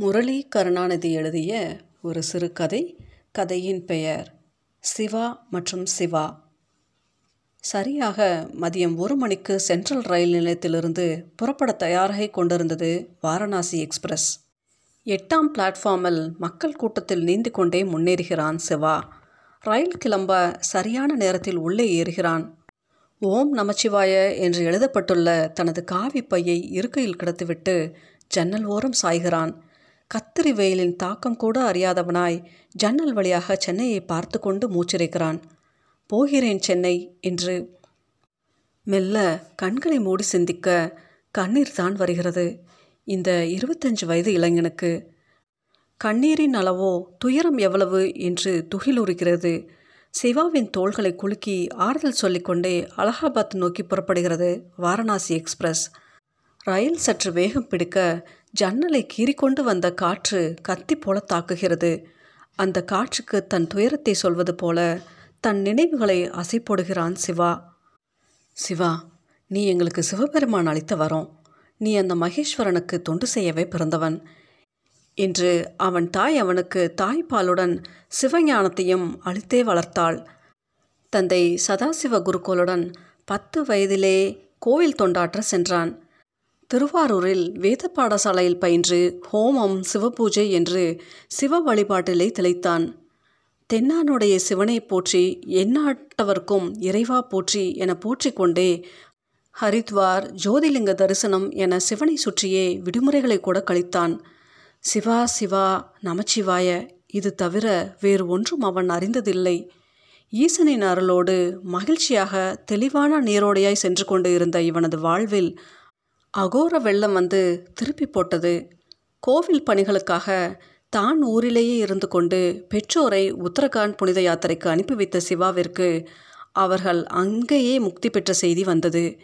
முரளி கருணாநிதி எழுதிய ஒரு சிறுகதை கதையின் பெயர் சிவா மற்றும் சிவா. சரியாக மதியம் ஒரு மணிக்கு சென்ட்ரல் ரயில் நிலையத்திலிருந்து புறப்பட தயாராகி கொண்டிருந்தது வாரணாசி எக்ஸ்பிரஸ். எட்டாம் பிளாட்ஃபார்மில் மக்கள் கூட்டத்தில் நீந்து கொண்டே முன்னேறுகிறான் சிவா. ரயில் கிளம்ப சரியான நேரத்தில் உள்ளே ஏறுகிறான். ஓம் நமச்சிவாய என்று எழுதப்பட்டுள்ள தனது காவி பையை இருக்கையில் கிடத்துவிட்டு ஜன்னல் ஓரம் சாய்கிறான். கத்திரி வெயிலின் தாக்கம் கூட அறியாதவனாய் ஜன்னல் வழியாக சென்னையை பார்த்து கொண்டு மூச்சிருக்கிறான் போகிறேன் சென்னை என்று மெல்ல கண்களை மூடி சிந்திக்க கண்ணீர் தான் வருகிறது. இந்த இருபத்தஞ்சு வயது இளைஞனுக்கு கண்ணீரின் அளவோ துயரம் எவ்வளவு என்று துகிலுறுகிறது. சிவாவின் தோள்களை குலுக்கி ஆறுதல் சொல்லிக்கொண்டே அலகாபாத் நோக்கி புறப்படுகிறது வாரணாசி எக்ஸ்பிரஸ். ரயில் சற்று வேகம் பிடிக்க ஜன்னலை கீறிக்கொண்டு வந்த காற்று கத்தி போல தாக்குகிறது. அந்த காற்றுக்கு தன் துயரத்தை சொல்வது போல தன் நினைவுகளை அசைப்போடுகிறான் சிவா. சிவா நீ எங்களுக்கு சிவபெருமான் அளித்த வரோம். நீ அந்த மகேஸ்வரனுக்கு தொண்டு செய்யவே பிறந்தவன். என்று அவன் தாய் அவனுக்கு தாய்ப்பாலுடன் சிவஞானத்தையும் அளித்தே வளர்த்தாள். தந்தை சதாசிவ குருக்கோளுடன் பத்து வயதிலே கோவில் தொண்டாற்ற சென்றான். திருவாரூரில் வேத பாடசாலையில் பயின்று ஹோமம் சிவபூஜை என்று சிவ வழிபாட்டிலே திளைத்தான். தென்னானுடைய சிவனை போற்றி எந்நாட்டவர்க்கும் இறைவா போற்றி என போற்றிக்கொண்டே ஹரித்வார் ஜோதிலிங்க தரிசனம் என சிவனை சுற்றியே விடுமுறைகளை கூட கழித்தான். சிவா சிவா நமச்சிவாய இது தவிர வேறு ஒன்றும் அவன் அறிந்ததில்லை. ஈசனின் அருளோடு மகிழ்ச்சியாக தெளிவான நீரோடையாய் சென்று கொண்டு இருந்த இவனது வாழ்வில் அகோர வெள்ளம் வந்து திருப்பி போட்டது. கோவில் பணிகளுக்காக தான் ஊரிலேயே இருந்து கொண்டு பெற்றோரை உத்தரகாண்ட் புனித யாத்திரைக்கு அனுப்பி வைத்த சிவாவிற்கு அவர்கள் அங்கேயே முக்தி பெற்ற செய்தி வந்தது.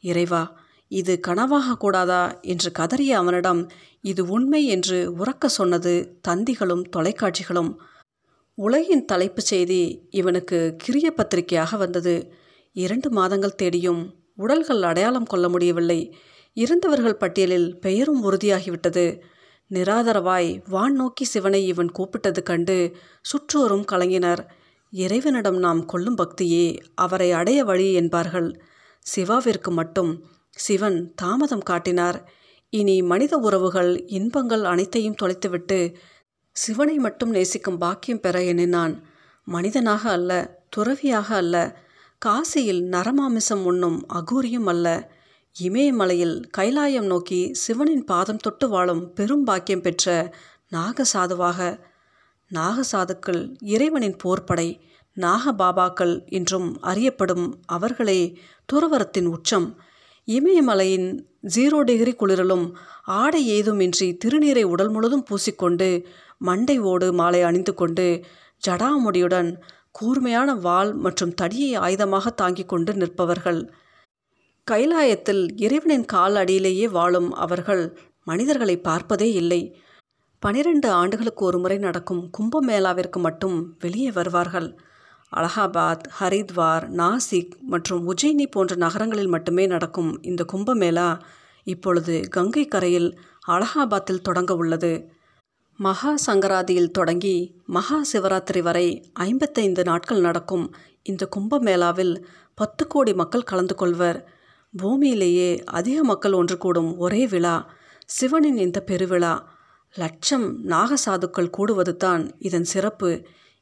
இறைவா இது கனவாக கூடாதா என்று கதறிய அவனிடம் இது உண்மை என்று உறக்க சொன்னது தந்திகளும் தொலைக்காட்சிகளும். உலகின் தலைப்புச் செய்தி இவனுக்கு கிரிய பத்திரிகையாக வந்தது. இரண்டு மாதங்கள் தேடியும் உடல்கள் அடையாளம் கொள்ள முடியவில்லை. இருந்தவர்கள் பட்டியலில் பெயரும் உறுதியாகிவிட்டது. நிராதரவாய் வான் நோக்கி சிவனை இவன் கூப்பிட்டது கண்டு சுற்றோரும் கலங்கினர். இறைவனிடம் நாம் கொள்ளும் பக்தியே அவரை அடைய வழி என்பார்கள். சிவாவிற்கு மட்டும் சிவன் தாமதம் காட்டினார். இனி மனித உறவுகள் இன்பங்கள் அனைத்தையும் தொலைத்துவிட்டு சிவனை மட்டும் நேசிக்கும் பாக்கியம் பெற எண்ணினான். மனிதனாக அல்ல துறவியாக அல்ல காசியில் நரமாமிசம் உண்ணும் அகூரியும் அல்ல. இமயமலையில் கைலாயம் நோக்கி சிவனின் பாதம் தொட்டு வாழும் பெரும் பாக்கியம் பெற்ற நாகசாதுவாக நாகசாதுக்கள் இறைவனின் போர்ப்படை நாகபாபாக்கள் என்றும் அறியப்படும் அவர்களே துறவரத்தின் உச்சம். இமயமலையின் ஜீரோ டிகிரி குளிரலும் ஆடை ஏதுமின்றி திருநீரை உடல் முழுதும் பூசிக்கொண்டு மண்டை ஓடு மாலை அணிந்து கொண்டு ஜடாமுடியுடன் கூர்மையான வாள் மற்றும் தடியை ஆயுதமாக தாங்கிக் கொண்டு நிற்பவர்கள். கைலாயத்தில் இறைவனின் கால் அடியிலேயே வாழும் அவர்கள் மனிதர்களை பார்ப்பதே இல்லை. பனிரெண்டு ஆண்டுகளுக்கு ஒரு முறை நடக்கும் கும்பமேளாவிற்கு மட்டும் வெளியே வருவார்கள். அலகாபாத் ஹரித்வார் நாசிக் மற்றும் உஜ்ஜயினி போன்ற நகரங்களில் மட்டுமே நடக்கும் இந்த கும்பமேளா இப்பொழுது கங்கை கரையில் அலகாபாத்தில் தொடங்க உள்ளது. மகா சங்கராதியில் தொடங்கி மகா சிவராத்திரி வரை ஐம்பத்தைந்து நாட்கள் நடக்கும் இந்த கும்பமேளாவில் பத்து கோடி மக்கள் கலந்து கொள்வர். பூமியிலேயே அதிக மக்கள் ஒன்று கூடும் ஒரே விழா சிவனின் இந்த பெருவிழா. லட்சம் நாகசாதுக்கள் கூடுவது தான் இதன் சிறப்பு.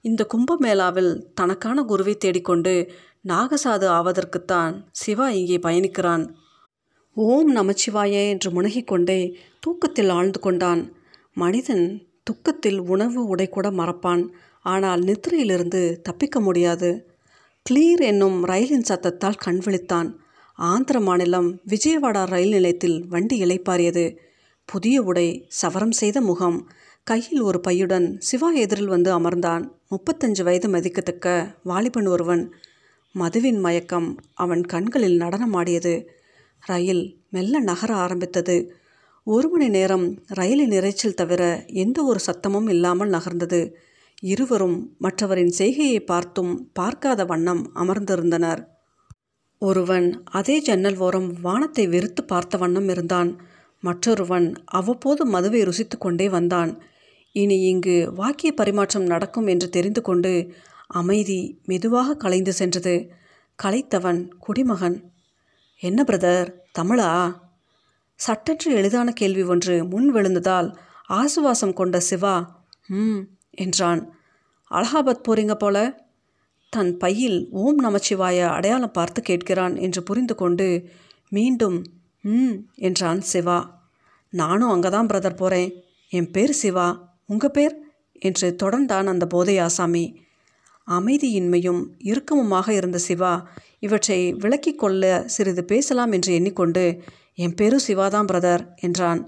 இந்த கும்பமேளாவில் தனக்கான குருவை தேடிக்கொண்டு நாகசாது ஆவதற்குத்தான் சிவா இங்கே பயணிக்கிறான். ஓம் நமச்சிவாய என்று முனகிக்கொண்டே தூக்கத்தில் ஆழ்ந்து கொண்டான். மனிதன் துக்கத்தில் உணவு உடை கூட மறப்பான். ஆனால் நித்திரையிலிருந்து தப்பிக்க முடியாது. கிளீர் என்னும் ரயிலின் சத்தத்தால் கண் விழித்தான். ஆந்திர மாநிலம் விஜயவாடா ரயில் நிலையத்தில் வண்டி இலைப்பாரியது புதிய உடை சவரம் செய்த முகம். கையில் ஒரு பையுடன் சிவா எதிரில் வந்து அமர்ந்தான். முப்பத்தஞ்சு வயது மதிக்கத்தக்க வாலிபன் ஒருவன். மதுவின் மயக்கம் அவன் கண்களில் நடனமாடியது. ரயில் மெல்ல நகர ஆரம்பித்தது. ஒரு மணி நேரம் ரயிலின் இறைச்சல் தவிர எந்த ஒரு சத்தமும் இல்லாமல் நகர்ந்தது. இருவரும் மற்றவரின் செய்கையை பார்த்தும் பார்க்காத வண்ணம் அமர்ந்திருந்தனர். ஒருவன் அதே ஜன்னல் ஓரம் வானத்தை வெறுத்து பார்த்த வண்ணம் இருந்தான். மற்றொருவன் அவ்வப்போது மதுவை ருசித்து கொண்டே வந்தான். இனி இங்கு வாக்கிய பரிமாற்றம் நடக்கும் என்று தெரிந்து கொண்டு அமைதி மெதுவாக கலைந்து சென்றது. கலைத்தவன் குடிமகன். என்ன பிரதர் தமிழா சட்டென்று எளிதான கேள்வி ஒன்று முன் விழுந்ததால் ஆசுவாசம் கொண்ட சிவா ம் என்றான். அலகாபாத் போறீங்க போல? தன் பையில் ஓம் நமச்சிவாய அடையாளம் பார்த்து கேட்கிறான் என்று புரிந்து கொண்டு மீண்டும் ம் என்றான் சிவா. நானும் அங்கே தான் பிரதர் போகிறேன் என் பேர் சிவா. உங்கள் பேர்? என்று தொடர்ந்தான் அந்த போதை ஆசாமி அமைதியின்மையும் இறுக்கமுமாக இருந்த சிவா இவற்றை விளக்கி கொள்ள சிறிது பேசலாம் என்று எண்ணிக்கொண்டு என் பேரும் சிவா தான் பிரதர் என்றான்.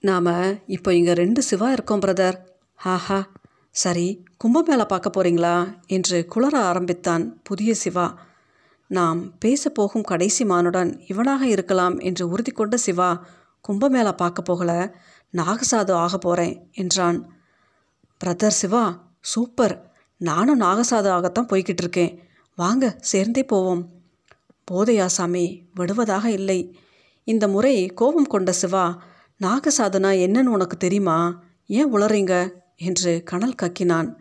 நாம் இப்போ இங்கே ரெண்டு சிவா இருக்கோம் பிரதர் ஹாஹா சரி கும்பமேளா பார்க்க போகிறீங்களா என்று குளற ஆரம்பித்தான் புதிய சிவா. நாம் பேசப்போகும் கடைசி மானுடன் இவனாக இருக்கலாம் என்று உறுதி கொண்ட சிவா கும்பமேளா பார்க்க போகல நாகசாது ஆக போகிறேன் என்றான். Brother Shiva super! நானும் நாகசாது ஆகத்தான் போய்கிட்டு இருக்கேன். வாங்க சேர்ந்தே போவோம். போதையாசாமி விடுவதாக இல்லை. இந்த முறை கோபம் கொண்ட சிவா நாகசாதுனா என்னன்னு உனக்கு தெரியுமா? ஏன் உளறீங்க? என்று கனல் கக்கினான்.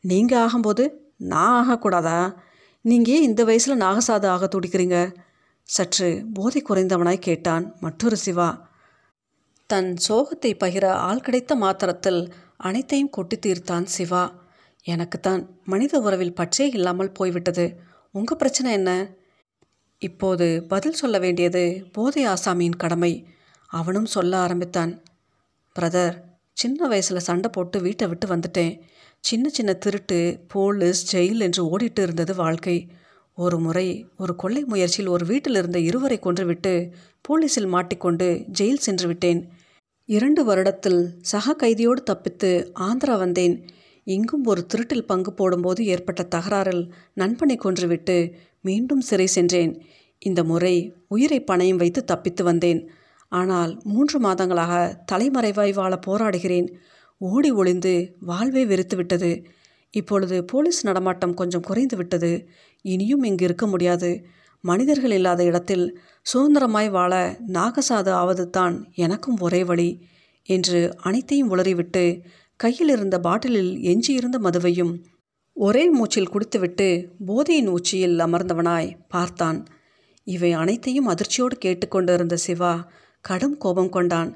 நீங்கள் ஆகும்போது நான் ஆகக்கூடாதா? நீங்கள் ஏன் இந்த வயசில் நாகசாது ஆக துடிக்கிறீங்க? சற்று போதை குறைந்தவனாய் கேட்டான் மற்றொரு சிவா. தன் சோகத்தை பகிர ஆள் கிடைத்த மாத்திரத்தில் அனைத்தையும் கொட்டி தீர்த்தான் சிவா. எனக்குத்தான் மனித உறவில் பற்றே இல்லாமல் போய்விட்டது. உங்கள் பிரச்சனை என்ன? இப்போது பதில் சொல்ல வேண்டியது போதை ஆசாமியின் கடமை. அவனும் சொல்ல ஆரம்பித்தான். பிரதர் சின்ன வயசில் சண்டை போட்டு வீட்டை விட்டு வந்துட்டேன். சின்ன சின்ன திருட்டு போலீஸ் ஜெயில் என்று ஓடிட்டு இருந்தது வாழ்க்கை. ஒரு முறை ஒரு கொள்ளை முயற்சியில் ஒரு வீட்டில் இருந்த இருவரை கொன்றுவிட்டு போலீஸில் மாட்டிக்கொண்டு ஜெயில் சென்று விட்டேன். இரண்டு வருடத்தில் சக கைதியோடு தப்பித்து ஆந்திரா வந்தேன். இங்கும் ஒரு திருட்டில் பங்கு போடும்போது ஏற்பட்ட தகராறில் நண்பனை கொன்றுவிட்டு மீண்டும் சிறை சென்றேன். இந்த முறை உயிரை பணயம் வைத்து தப்பித்து வந்தேன். ஆனால் மூன்று மாதங்களாக தலைமறைவாய் வாழ போராடுகிறேன். ஓடி ஒளிந்து வாழ்வே வெறுத்து விட்டது. இப்பொழுது போலீஸ் நடமாட்டம் கொஞ்சம் குறைந்து விட்டது. இனியும் இங்கு இருக்க முடியாது. மனிதர்கள் இல்லாத இடத்தில் சுதந்திரமாய் வாழ நாகசாது ஆவது தான் எனக்கும் ஒரே வழி என்று அனைத்தையும் உளறிவிட்டு கையில் இருந்த பாட்டிலில் எஞ்சியிருந்த மதுவையும் ஒரே மூச்சில் குடித்துவிட்டு போதையின் உச்சியில் அமர்ந்தவனாய் பார்த்தான். இவை அனைத்தையும் அதிர்ச்சியோடு கேட்டுக்கொண்டிருந்த சிவா கடும் கோபம் கொண்டான்.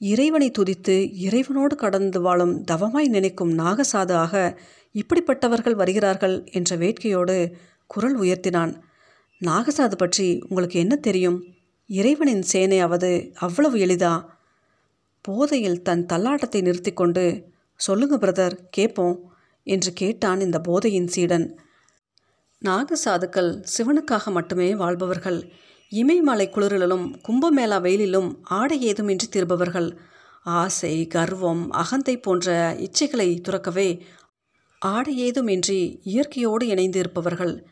இறைவனை துதித்து இறைவனோடு கடந்து வாழும் தவமாய் நினைக்கும் நாகசாது ஆக இப்படிப்பட்டவர்கள் வருகிறார்கள் என்ற வேட்கையோடு குரல் உயர்த்தினான். நாகசாது பற்றி உங்களுக்கு என்ன தெரியும்? இறைவனின் சேனையாவது அவ்வளவு எளிதா? போதையில் தன் தள்ளாட்டத்தை நிறுத்தி கொண்டு சொல்லுங்க பிரதர் கேட்போம் என்று கேட்டான் இந்த போதையின் சீடன். நாகசாதுக்கள் சிவனுக்காக மட்டுமே வாழ்பவர்கள். இமயமலை குளிரிலும் கும்பமேளா வெயிலிலும் ஆடை ஏதுமின்றி தீர்பவர்கள். ஆசை கர்வம் அகந்தை போன்ற இச்சைகளை துறக்கவே ஆடை ஏதுமின்றி இயற்கையோடு இணைந்து இருப்பவர்கள்.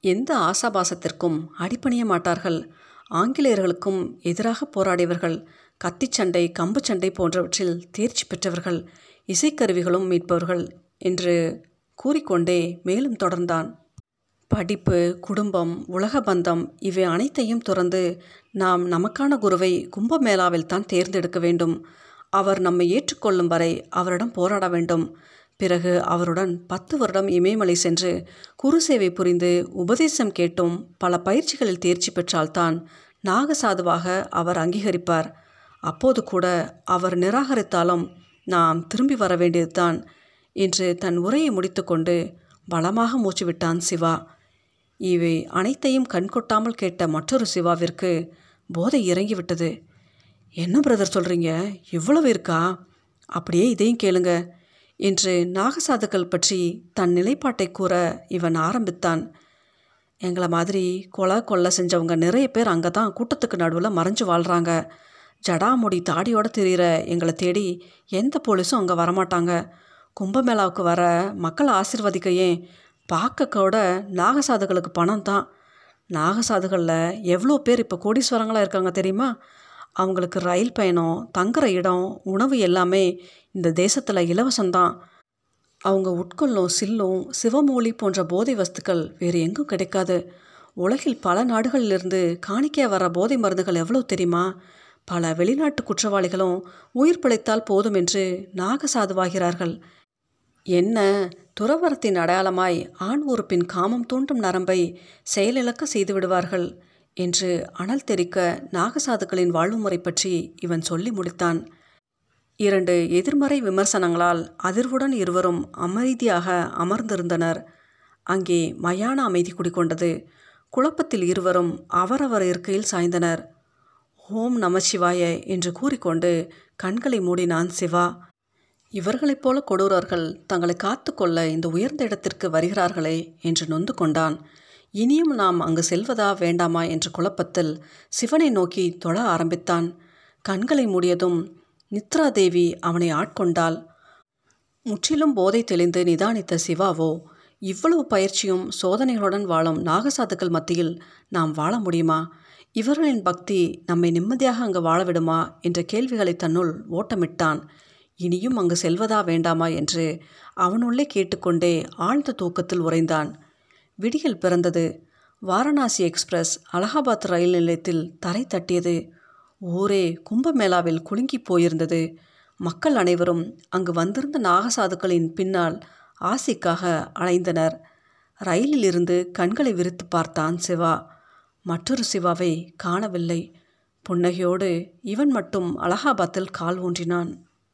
எந்த ஆசாபாசத்திற்கும் அடிப்பணிய மாட்டார்கள். ஆங்கிலேயர்களுக்கும் எதிராக போராடியவர்கள் கத்திச்சண்டை கம்பு சண்டை போன்றவற்றில் தேர்ச்சி பெற்றவர்கள் இசைக்கருவிகளும் மீட்பவர்கள் என்று கூறிக்கொண்டே மேலும் தொடர்ந்தான். படிப்பு குடும்பம் உலக பந்தம் இவை அனைத்தையும் துறந்து நாம் நமக்கான குருவை கும்பமேளாவில் தான் தேர்ந்தெடுக்க வேண்டும். அவர் நம்மை ஏற்றுக்கொள்ளும் வரை அவரிடம் போராட வேண்டும். பிறகு அவருடன் பத்து வருடம் இமயமலை சென்று குரு சேவை புரிந்து உபதேசம் கேட்டும் பல பயிற்சிகளில் தேர்ச்சி பெற்றால்தான் நாகசாதுவாக அவர் அங்கீகரிப்பார். அப்போது கூட அவர் நிராகரித்தாலும் நாம் திரும்பி வர வேண்டியதுதான். என்று தன் உரையை முடித்துக்கொண்டு பலமாக மூச்சு விட்டான் சிவா. இவை அனைத்தையும் கண்கொட்டாமல் கேட்ட மற்றொரு சிவாவிற்கு போதை இறங்கிவிட்டது. என்ன பிரதர் சொல்கிறீங்க இவ்வளவு இருக்கா? அப்படியே இதையும் கேளுங்க என்று நாகசாதுக்கள் பற்றி தன் நிலைப்பாட்டை கூற இவன் ஆரம்பித்தான். எங்களை மாதிரி கொலை கொள்ளை செஞ்சவங்க நிறைய பேர் அங்கே தான் கூட்டத்துக்கு நடுவில் மறைஞ்சு வாழ்கிறாங்க ஜடாமுடி தாடியோடு தெரிகிற எங்களை தேடி எந்த போலீஸும் அங்கே வரமாட்டாங்க. கும்பமேளாவுக்கு வர மக்கள் ஆசிர்வதிக்க ஏன் பார்க்க கூட நாகசாதுகளுக்கு பணம் தான் நாகசாதுகளில் எவ்வளோ பேர் இப்போ கோடீஸ்வரங்களாக இருக்காங்க தெரியுமா? அவங்களுக்கு ரயில் பயணம் தங்குற இடம் உணவு எல்லாமே இந்த தேசத்தில் இலவசம்தான். அவங்க உட்கொள்ளும் சில்லும் சிவமூலி போன்ற போதை வஸ்துக்கள் வேறு எங்கும் கிடைக்காது. உலகில் பல நாடுகளிலிருந்து காணிக்க வர போதை மருந்துகள் எவ்வளோ தெரியுமா? பல வெளிநாட்டு குற்றவாளிகளும் உயிர் பிழைத்தால் போதும் என்று நாகசாதுவாகிறார்கள். என்ன? துறவரத்தின் அடையாளமாய் ஆண் உறுப்பின் காமம் தூண்டும் நரம்பை செயலிழக்க செய்து விடுவார்கள் என்று அனல் தெரிக்க நாகசாதுக்களின் வாழ்வுமுறை பற்றி இவன் சொல்லி முடித்தான். இரண்டு எதிர்மறை விமர்சனங்களால் அதிர்வுடன் இருவரும் அமைதியாக அமர்ந்திருந்தனர். அங்கே மயான அமைதி குடிக்கொண்டது குழப்பத்தில் இருவரும் அவரவர் இருக்கையில் சாய்ந்தனர். ஓம் நமசிவாய என்று கூறிக்கொண்டு கண்களை மூடினான் சிவா. இவர்களைப் போல கொடூரர்கள் தங்களை காத்து கொள்ள இந்த உயர்ந்த இடத்திற்கு வருகிறார்களே என்று நொந்து கொண்டான். இனியும் நாம் அங்கு செல்வதா வேண்டாமா என்ற குழப்பத்தில் சிவனை நோக்கி தொழ ஆரம்பித்தான். கண்களை மூடியதும் நித்ரா தேவி அவனை ஆட்கொண்டாள். முற்றிலும் போதை தெளிந்து நிதானித்த சிவாவோ இவ்வளவு பயிற்சியும் சோதனைகளுடன் வாழும் நாகசாதுக்கள் மத்தியில் நாம் வாழ முடியுமா? இவர்களின் பக்தி நம்மை நிம்மதியாக அங்கு வாழவிடுமா என்ற கேள்விகளை தன்னுள் ஓட்டமிட்டான். இனியும் அங்கு செல்வதா வேண்டாமா என்று அவனுள்ளே கேட்டுக்கொண்டே ஆழ்ந்த தூக்கத்தில் உறைந்தான். விடியல் பிறந்தது. வாரணாசி எக்ஸ்பிரஸ் அலகாபாத் ரயில் நிலையத்தில் தரை தட்டியது. ஊரே கும்பமேளாவில் குலுங்கி போயிருந்தது. மக்கள் அனைவரும் அங்கு வந்திருந்த நாகசாதுக்களின் பின்னால் ஆசிக்காக அலைந்தனர். ரயிலில் இருந்து கண்களை விரித்து பார்த்தான் சிவா. மற்றொரு சிவாவை காணவில்லை. புன்னகையோடு இவன் மட்டும் அலகாபாத்தில் கால் ஊன்றினான்.